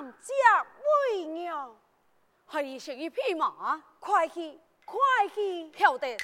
神娘接为娘。系食一匹马，快去，快去，晓得。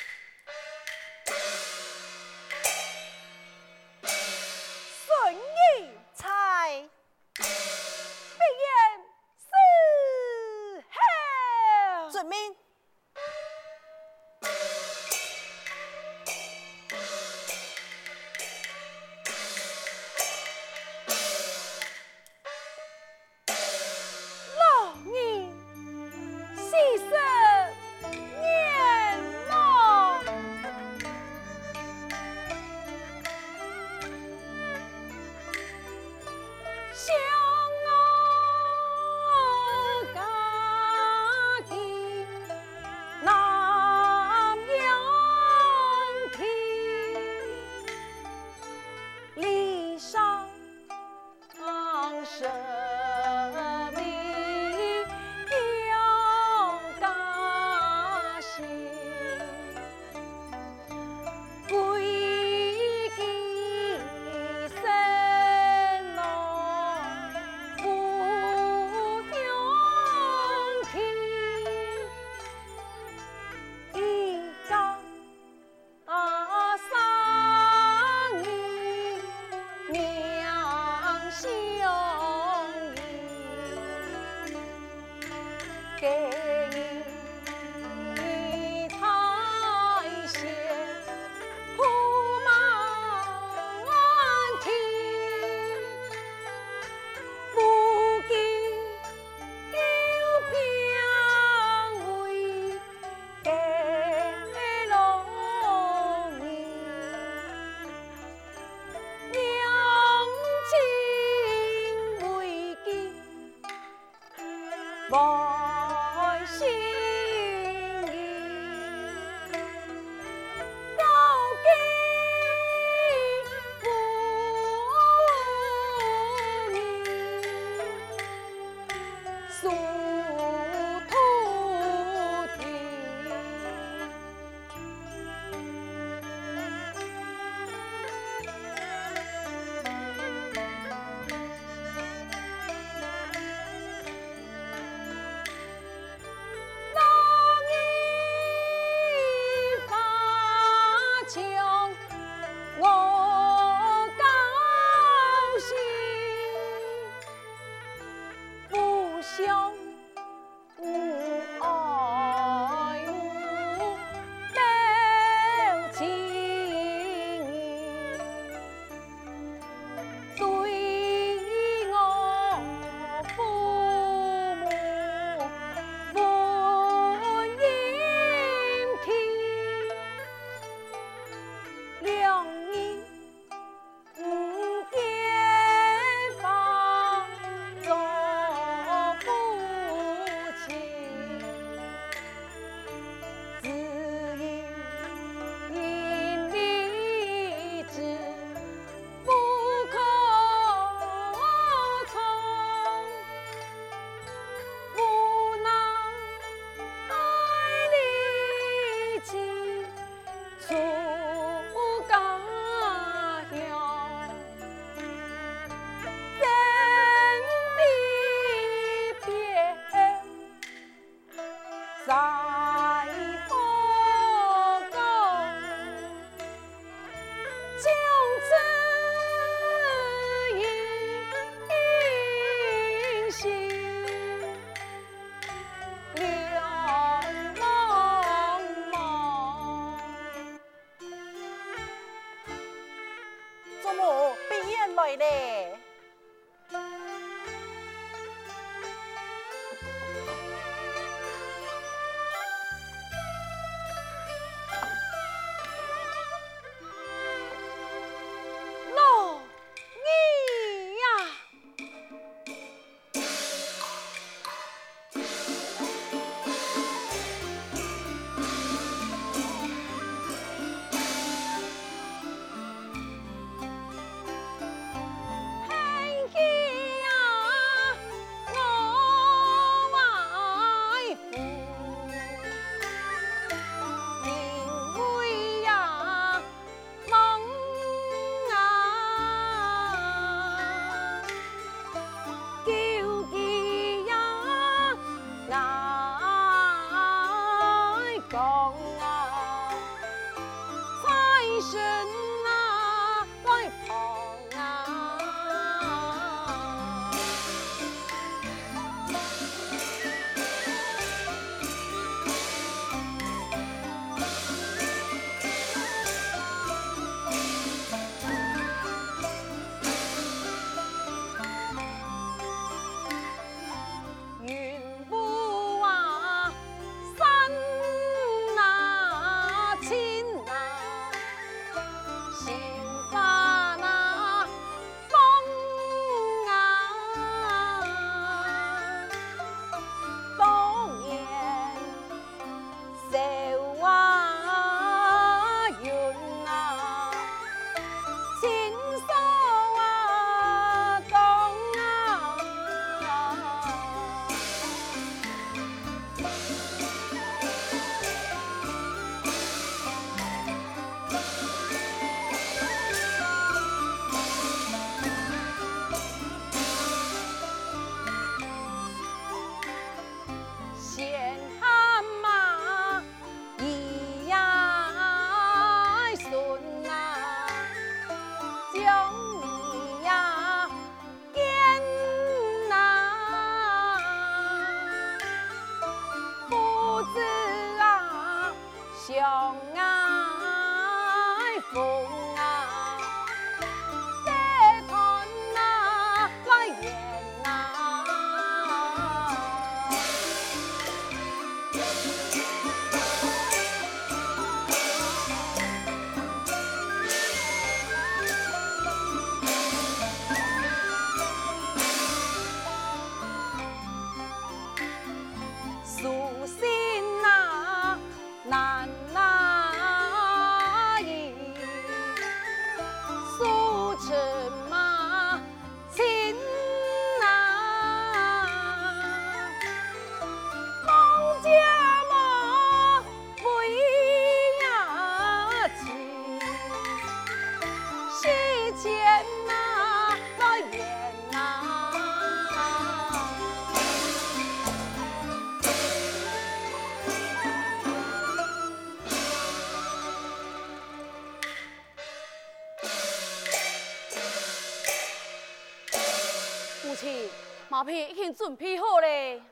准备好了。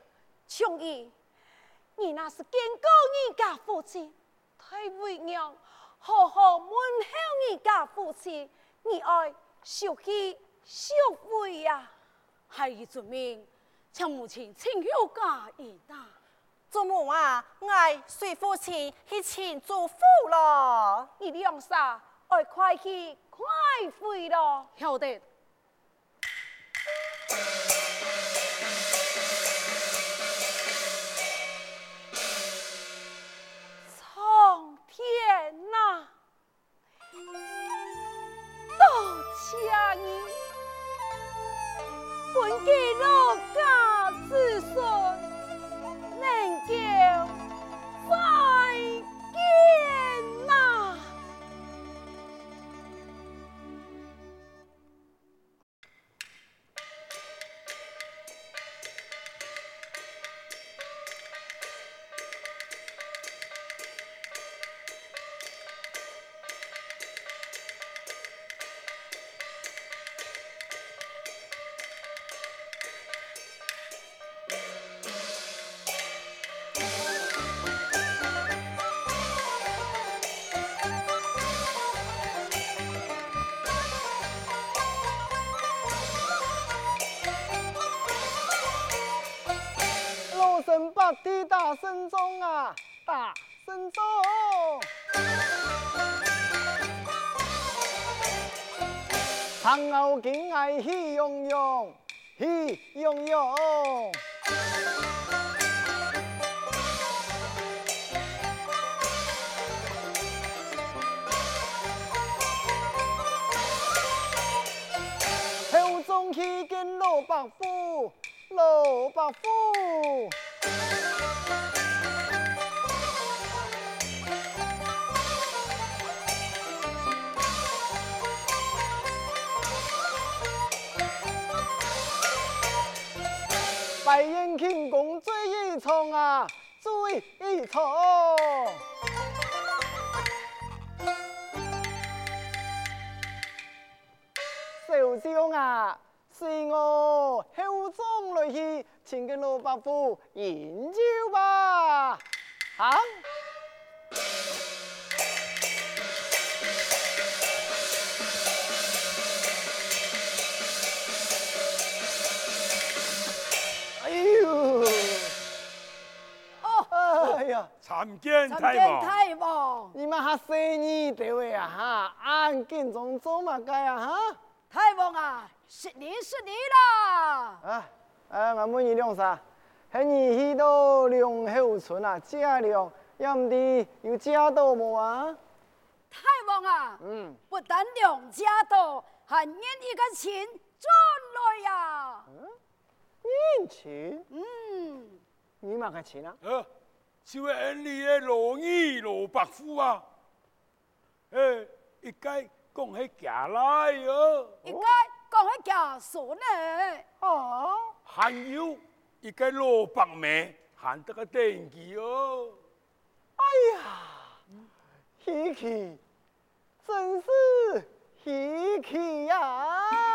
琼姨，你那是见过你家父亲，太为娘好好问候你家父亲，你爱受气受悔呀。孩儿遵命，请母亲请有加言啊。祖母啊，爱随父亲去请祖父咯。你两啥爱快去快回咯。晓得。分给老长鳌金爱喜洋洋，喜洋洋。后中去见老伯父，老伯父。一场。小将啊，是我后中来去，请个老伯父饮酒吧。好。参见太王，你们还生意这位啊哈？安紧中做嘛该啊哈？太王啊，是你是你啦！啊，哎，我问你两啥？系你去到梁后村啊？嫁了，要唔的有嫁到冇啊？太王啊，嗯，不但两家到，还念一个钱转来呀？嗯，念钱？嗯，你嘛个钱啊？呃就系俺哋嘅罗二罗伯父啊，诶，一该讲起家来哟，一该讲起家孙呢，哦，还有一个罗伯妹，喊得个电机哦，哎呀，稀奇，真是稀奇呀！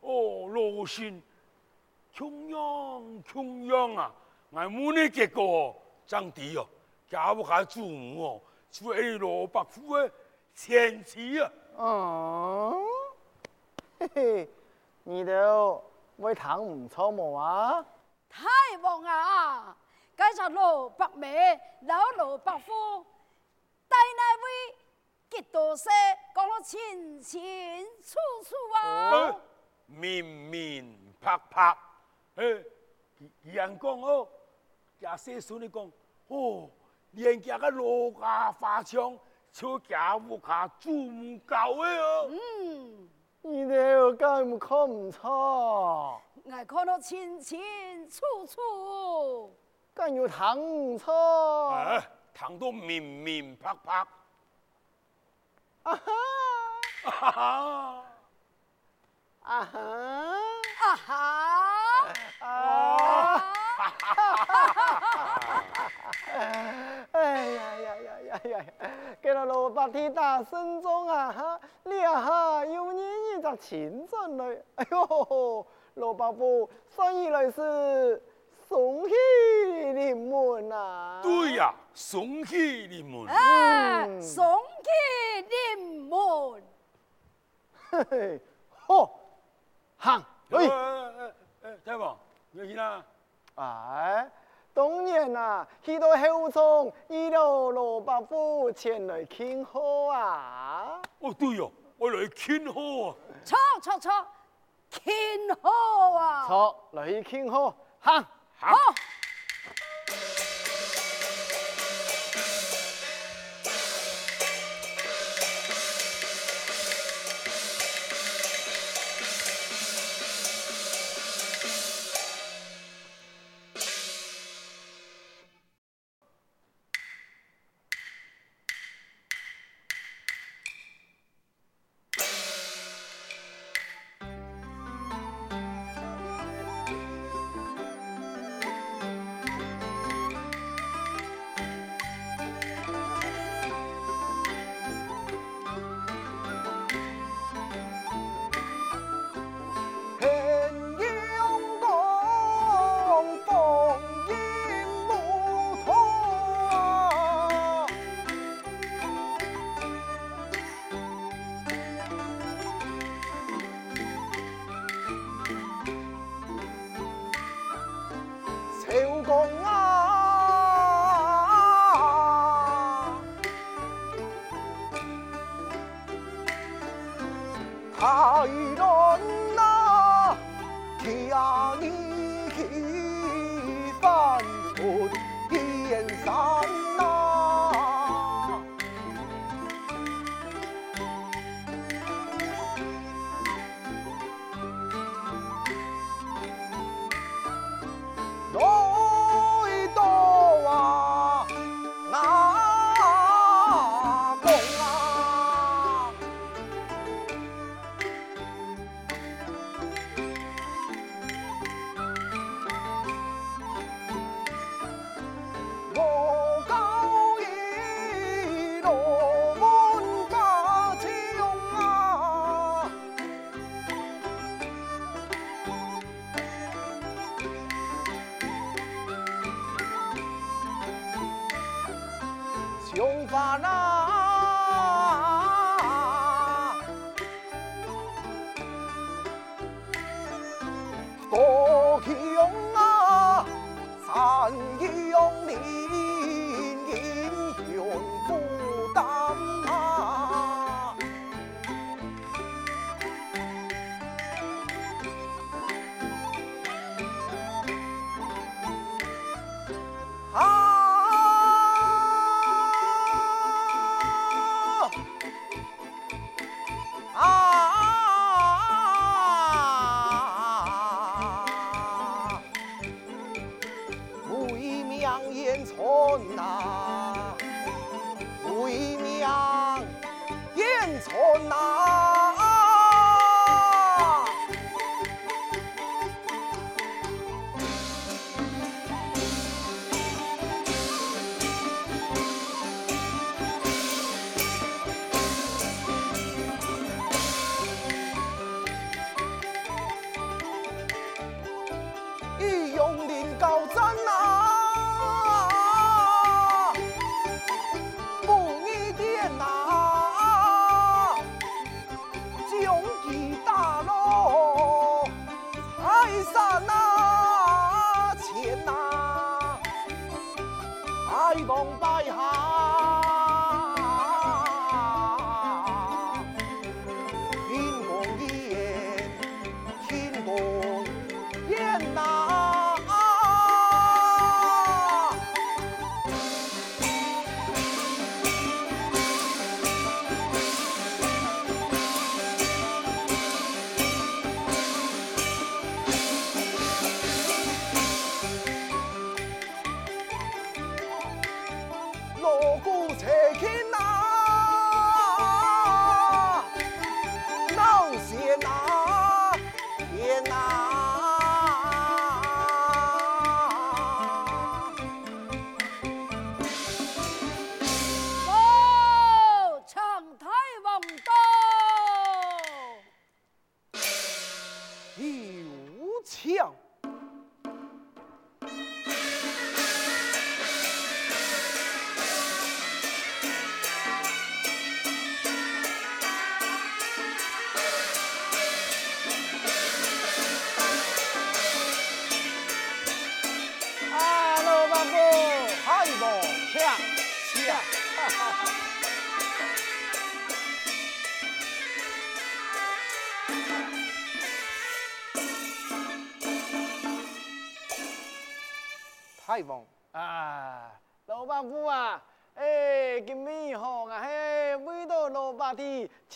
哦，罗心穷样穷样啊！我母呢结果长弟哦，嫁不下祖母哦，做爱罗伯父的前妻啊！哦，嘿嘿，你都会谈唔错么啊？太忙啊！介绍罗伯妹、老罗伯父，带那位几多些，讲了清清楚楚啊！明明白白。诶，伊人讲哦，假细孙你讲哦，连家个罗家花枪，就家屋下祖母教的哦。嗯，你哋敢看唔错？我看到清清楚楚。敢有糖唔错？哎，唐都明明白白。啊哈！啊哈！啊哈！啊哈！啊！哎呀呀呀呀呀！给了罗伯提大声中啊哈！你啊哈有你一只亲孙来，哎呦，罗伯父生意来是送喜临门呐！对呀，送喜临门。哎，送喜临门。嘿嘿，好，行，可以。哎哎哎，大王，你去哪？哎，当年啊，许多后从遇到罗伯父前来庆贺啊。哦，对哟，我来庆贺啊。错错错，庆贺啊！错，来庆贺，行。好。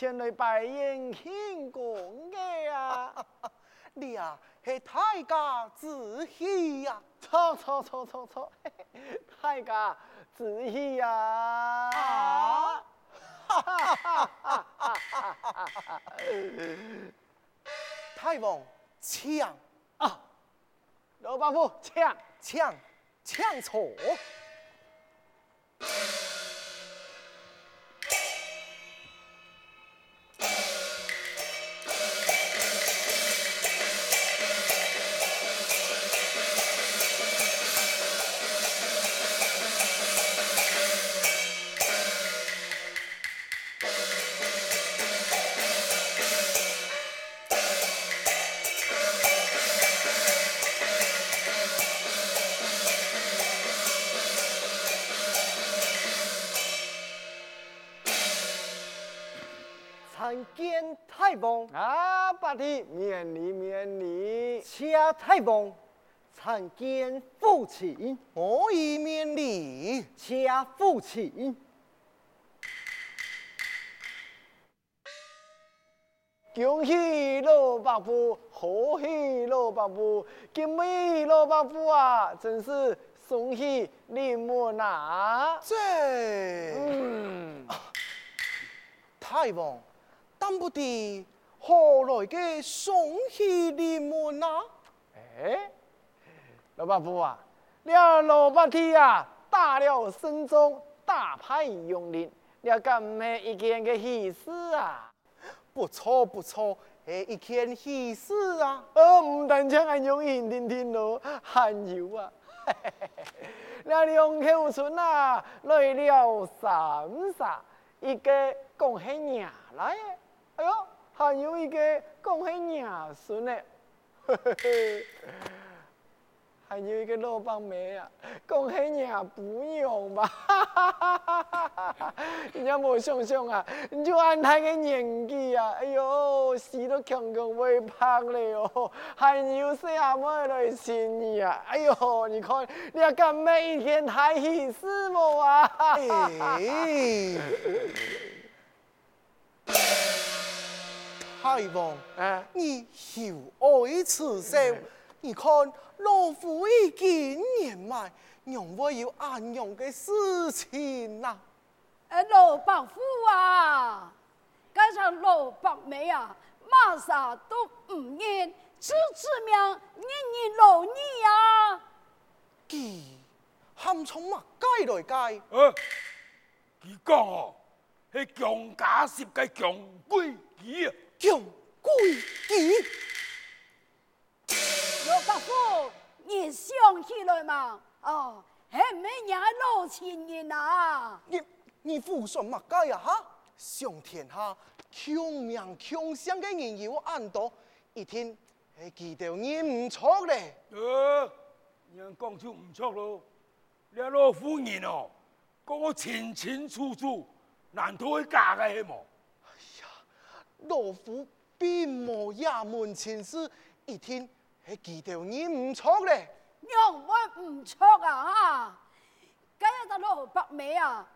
前来拜宴庆功的啊，你啊，是太家子喜呀，错错错错错，太 家子喜呀，啊，哈哈哈哈哈哈，太王抢啊，老伯父抢抢。抢错。见太王啊，八弟免礼免礼，谢太王参见父亲，我已免礼，谢父亲。恭喜老伯父，贺喜老伯父，今日老伯父啊，真是恭喜临门啊！这，嗯，太王。当不得何来嘅双喜临门啊？哎，老伯父啊，你老伯弟啊，打了身中，大派用人，你咁咩一件嘅喜事啊？不错不错，诶，一件喜事啊！哦，唔单止系用人听听咯，还有啊，那两口村啊，来了三煞，一个讲系娘来。哎呦，还有一个讲系娘孙呢，还有一个老伯妹啊，讲系娘不用吧，哈哈哈哈哈哈人家冇想想啊，你就按他个年纪啊，哎呦，死都强强未胖了。哦，还有谁阿妹来亲你啊，哎呦，你看你要干每一天太喜事么啊？哎。太王，啊、你又爱此生，嗯、你看老夫已经年迈，让我有安样嘅事情呐、啊？诶，老伯父啊，加上老伯妹啊，马上都唔认，只知名认你老你啊！佢喊从乜街来街？诶，佢讲哦，系强假设嘅强归义啊！强归义，老伯父，你想起来嘛？哦，还没人老情人啊？你你胡说乜街呀？哈！上天下强名强姓嘅人有咁多，一天还记得你唔错咧。呃，人讲就唔错咯。你老夫人哦，讲我清清楚楚，难道会假嘅系冇？老夫并无衙门前事，一听还记得你唔错咧。娘我唔错啊！今日的老伯妹啊，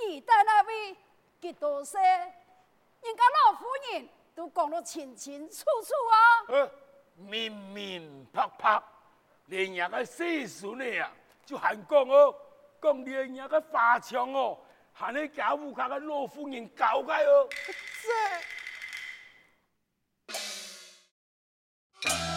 你在那位几多些？人家老夫人都讲得清清楚楚啊！呃，明明白白，连人家岁数呢啊，就喊讲哦，讲连人家花枪哦，喊你家屋卡个老夫人搞开哦。这 Bye.